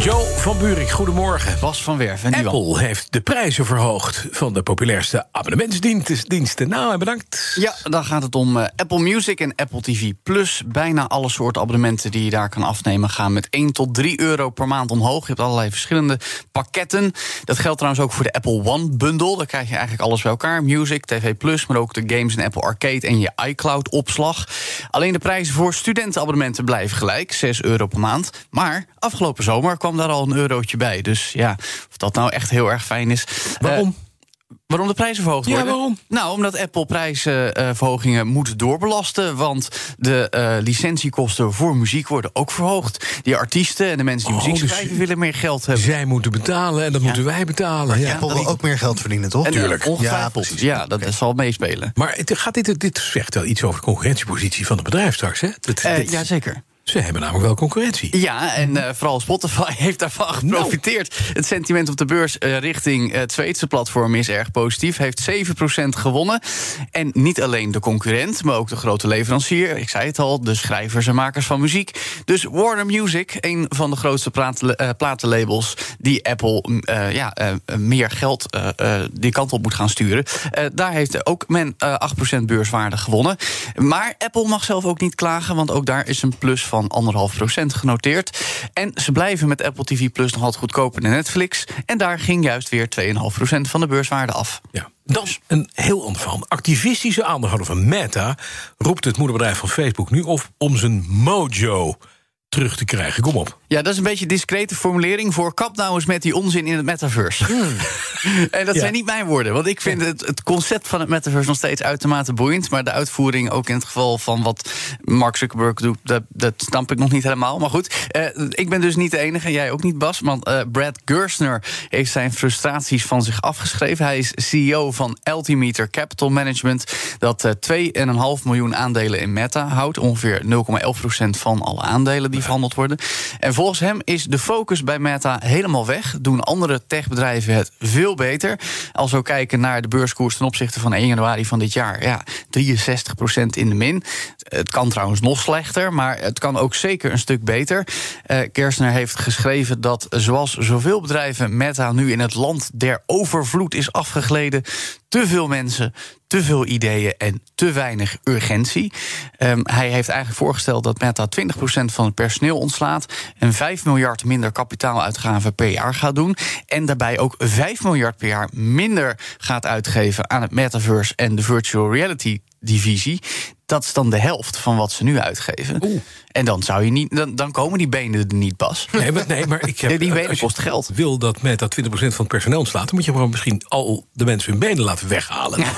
Joe van Buurik, goedemorgen. Bas van Werf en Iwan. Apple heeft de prijzen verhoogd van de populairste abonnementsdiensten. Nou, bedankt. Ja, dan gaat het om eh, Apple Music en Apple TV Plus. Bijna alle soorten abonnementen die je daar kan afnemen gaan met 1 tot 3 euro per maand omhoog. Je hebt allerlei verschillende pakketten. Dat geldt trouwens ook voor de Apple One bundle. Daar krijg je eigenlijk alles bij elkaar: music, TV Plus, maar ook de games en Apple Arcade en je iCloud opslag. Alleen de prijzen voor studentenabonnementen blijven gelijk, 6 euro per maand. Maar afgelopen zomer kwam daar al een eurotje bij. Dus ja, of dat nou echt heel erg fijn is. Waarom? Eh, Waarom de prijzen verhoogd Ja, worden? waarom? Nou, omdat Apple prijsverhogingen moet doorbelasten. Want de eh, licentiekosten voor muziek worden ook verhoogd. Die artiesten en de mensen die Oh, muziek dus- schrijven willen meer geld hebben. Zij moeten betalen en dat moeten wij betalen. Ja. Apple wil ook meer geld verdienen, toch? En, eh, Ja, precies. Ja, dat zal meespelen. Maar het gaat dit, dit zegt wel iets over de concurrentiepositie van het bedrijf straks, hè? Dat, Eh dit- Jazeker. Ze hebben namelijk wel concurrentie. Ja, en eh, vooral Spotify heeft daarvan geprofiteerd. Het sentiment op de beurs eh, richting het Zweedse platform is erg positief. Heeft 7% gewonnen. En niet alleen de concurrent, maar ook de grote leverancier. Ik zei het al, de schrijvers en makers van muziek. Dus Warner Music, een van de grootste eh, platenlabels... die Apple mm, ja, meer geld die kant op moet gaan sturen. Daar heeft ook men eh 8% beurswaarde gewonnen. Maar Apple mag zelf ook niet klagen, want ook daar is een plus van 1,5% genoteerd. En ze blijven met Apple TV Plus nog altijd goedkoper dan Netflix. En daar ging juist weer 2,5% van de beurswaarde af. Ja. Dan een heel ander verhaal. Activistische aandeelhouder van Meta roept het moederbedrijf van Facebook nu op om zijn mojo terug te krijgen. Kom op. Ja, dat is een beetje een discrete formulering voor kap nou eens met die onzin in het metaverse. en dat Ja. zijn niet mijn woorden, want ik vind het, het concept van het metaverse nog steeds uitermate boeiend. Maar de uitvoering, ook in het geval van wat Mark Zuckerberg doet, dat, dat snap ik nog niet helemaal. Maar goed, eh, ik ben dus niet de enige, jij ook niet, Bas. Want eh, Brad Gerstner heeft zijn frustraties van zich afgeschreven. Hij is CEO van Altimeter Capital Management, dat eh 2,5 miljoen aandelen in Meta houdt. Ongeveer 0,11% van alle aandelen die verhandeld worden. En volgens hem is de focus bij Meta helemaal weg. Doen andere techbedrijven het veel beter. Als we kijken naar de beurskoers ten opzichte van 1 januari van dit jaar. Ja, 63% in de min. Het kan trouwens nog slechter, maar het kan ook zeker een stuk beter. Eh Gerstner heeft geschreven dat zoals zoveel bedrijven Meta nu in het land der overvloed is afgegleden. Te veel mensen, te veel ideeën en te weinig urgentie. Ehm, hij heeft eigenlijk voorgesteld dat Meta 20% van het personeel ontslaat. En 5 miljard minder kapitaaluitgaven per jaar gaat doen. En daarbij ook 5 miljard per jaar minder gaat uitgeven aan het metaverse en de virtual reality divisie. Dat is dan de helft van wat ze nu uitgeven. En dan zou je niet, dan, dan komen die benen er niet pas. Nee, maar, nee, maar ik heb, Nee, die benen als je kost geld. wil dat Meta 20% van het personeel ontslaat... dan moet je gewoon misschien al de mensen hun benen laten weghalen.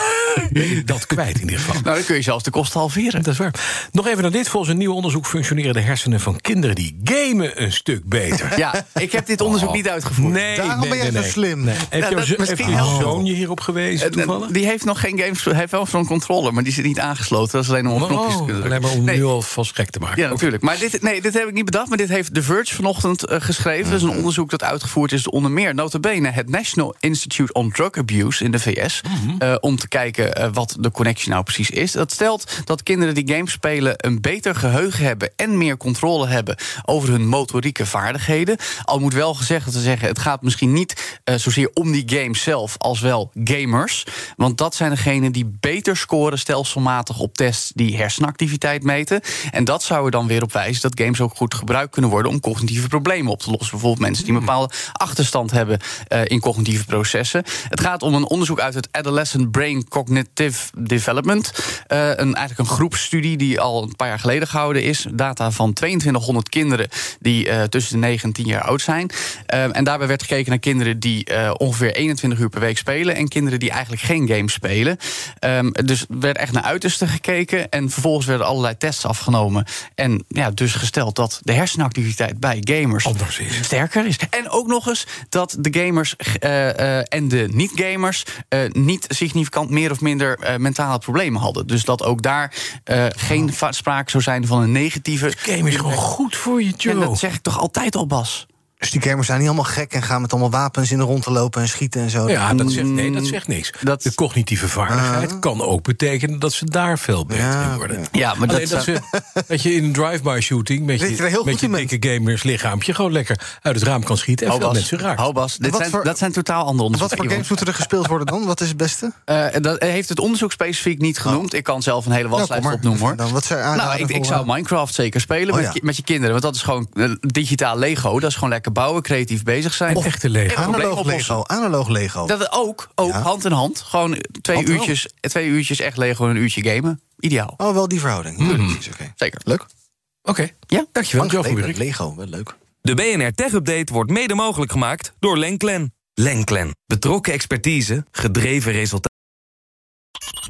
Dat kwijt in ieder geval. Nou, dan kun je zelfs de kosten halveren. Dat is waar. Nog even naar dit. Volgens een nieuw onderzoek functioneren de hersenen van kinderen die gamen een stuk beter. Ja, ik heb dit onderzoek niet uitgevoerd. Nee, Daarom nee, ben jij nee, zo nee. slim. Nee. Heeft Ja, jouw dat zo- misschien zoon je hierop gewezen Eh, toevallig? Die heeft nog geen games. Hij heeft wel zo'n controller, maar die zit niet aangesloten. Dat is alleen om op knopjes te Oh, kunnen alleen maar om Nee. nu alvast gek te maken. Ja, natuurlijk. Maar dit, nee, dit heb ik niet bedacht. Maar dit heeft The Verge vanochtend eh, geschreven. Dat is een onderzoek dat uitgevoerd is onder meer... notabene het National Institute on Drug Abuse in de VS... eh, om te kijken eh, wat de connectie nou precies is. Dat stelt dat kinderen die games spelen... een beter geheugen hebben en meer controle hebben... over hun motorieke vaardigheden. Al moet wel gezegd te zeggen... het gaat misschien niet zozeer om die games zelf... als wel gamers. Want dat zijn degenen die beter scoren stelselmatig op tests... die hersenactiviteit meten. En dat zou er dan weer op wijzen dat games ook goed gebruikt kunnen worden om cognitieve problemen op te lossen. Bijvoorbeeld mensen die een bepaalde achterstand hebben eh, in cognitieve processen. Het gaat om een onderzoek uit het Adolescent Brain Cognitive Development. Eh, een, eigenlijk een groepsstudie die al een paar jaar geleden gehouden is. Data van 2200 kinderen die eh, tussen de 9 en 10 jaar oud zijn. En daarbij werd gekeken naar kinderen die ongeveer 21 uur per week spelen. En kinderen die eigenlijk geen games spelen. Ehm, dus er werd echt naar uiterste gekeken. En vervolgens werden allerlei tests afgenomen. En ja, dus gesteld dat de hersenactiviteit bij gamers sterker is. En ook nog eens dat de gamers eh, eh, en de niet-gamers eh, niet significant meer of minder mentale problemen hadden. Dus dat ook daar geen va- sprake zou zijn van een negatieve. Game is gewoon goed voor je, En Joe. dat zeg ik toch altijd al, Bas? Dus die gamers zijn niet allemaal gek en gaan met allemaal wapens in de rond te lopen en schieten en zo. Ja, dat zegt, nee, dat zegt niks. Dat- de cognitieve vaardigheid kan ook betekenen dat ze daar veel beter Ja, in worden. Ja, maar Alleen dat, ze, dat je in een drive-by shooting met je je, met je bent. dikke gamers lichaampje gewoon lekker uit het raam kan schieten en Hou, veel mensen raakt. Hou, Bas. Dit wat zijn, voor- dat zijn totaal andere Wat onderzoeken. voor games moeten er gespeeld worden dan? Wat is het beste? Eh, dat heeft het onderzoek specifiek niet genoemd. Ik kan zelf een hele waslijst Nou, maar. opnoemen hoor. Dan, wat Nou, ik, ik zou Minecraft zeker spelen Oh, met, ja. je- met je kinderen. Want dat is gewoon eh, digitaal Lego. Dat is gewoon lekker bouwen, creatief bezig zijn. Of echte Lego. Analoog. Lego. Analoog Lego. Dat ook, ook Ja. hand in hand. Gewoon twee Hand uurtjes, twee uurtjes echt Lego en een uurtje gamen. Ideaal. Oh, wel die verhouding. Ja, Hmm. oké. Zeker. Leuk. Oké, Ja? dankjewel. Geleden. Buurik. Lego, wel leuk. De BNR Tech Update wordt mede mogelijk gemaakt door Lenklen. Lenklen. Betrokken expertise, gedreven resultaten.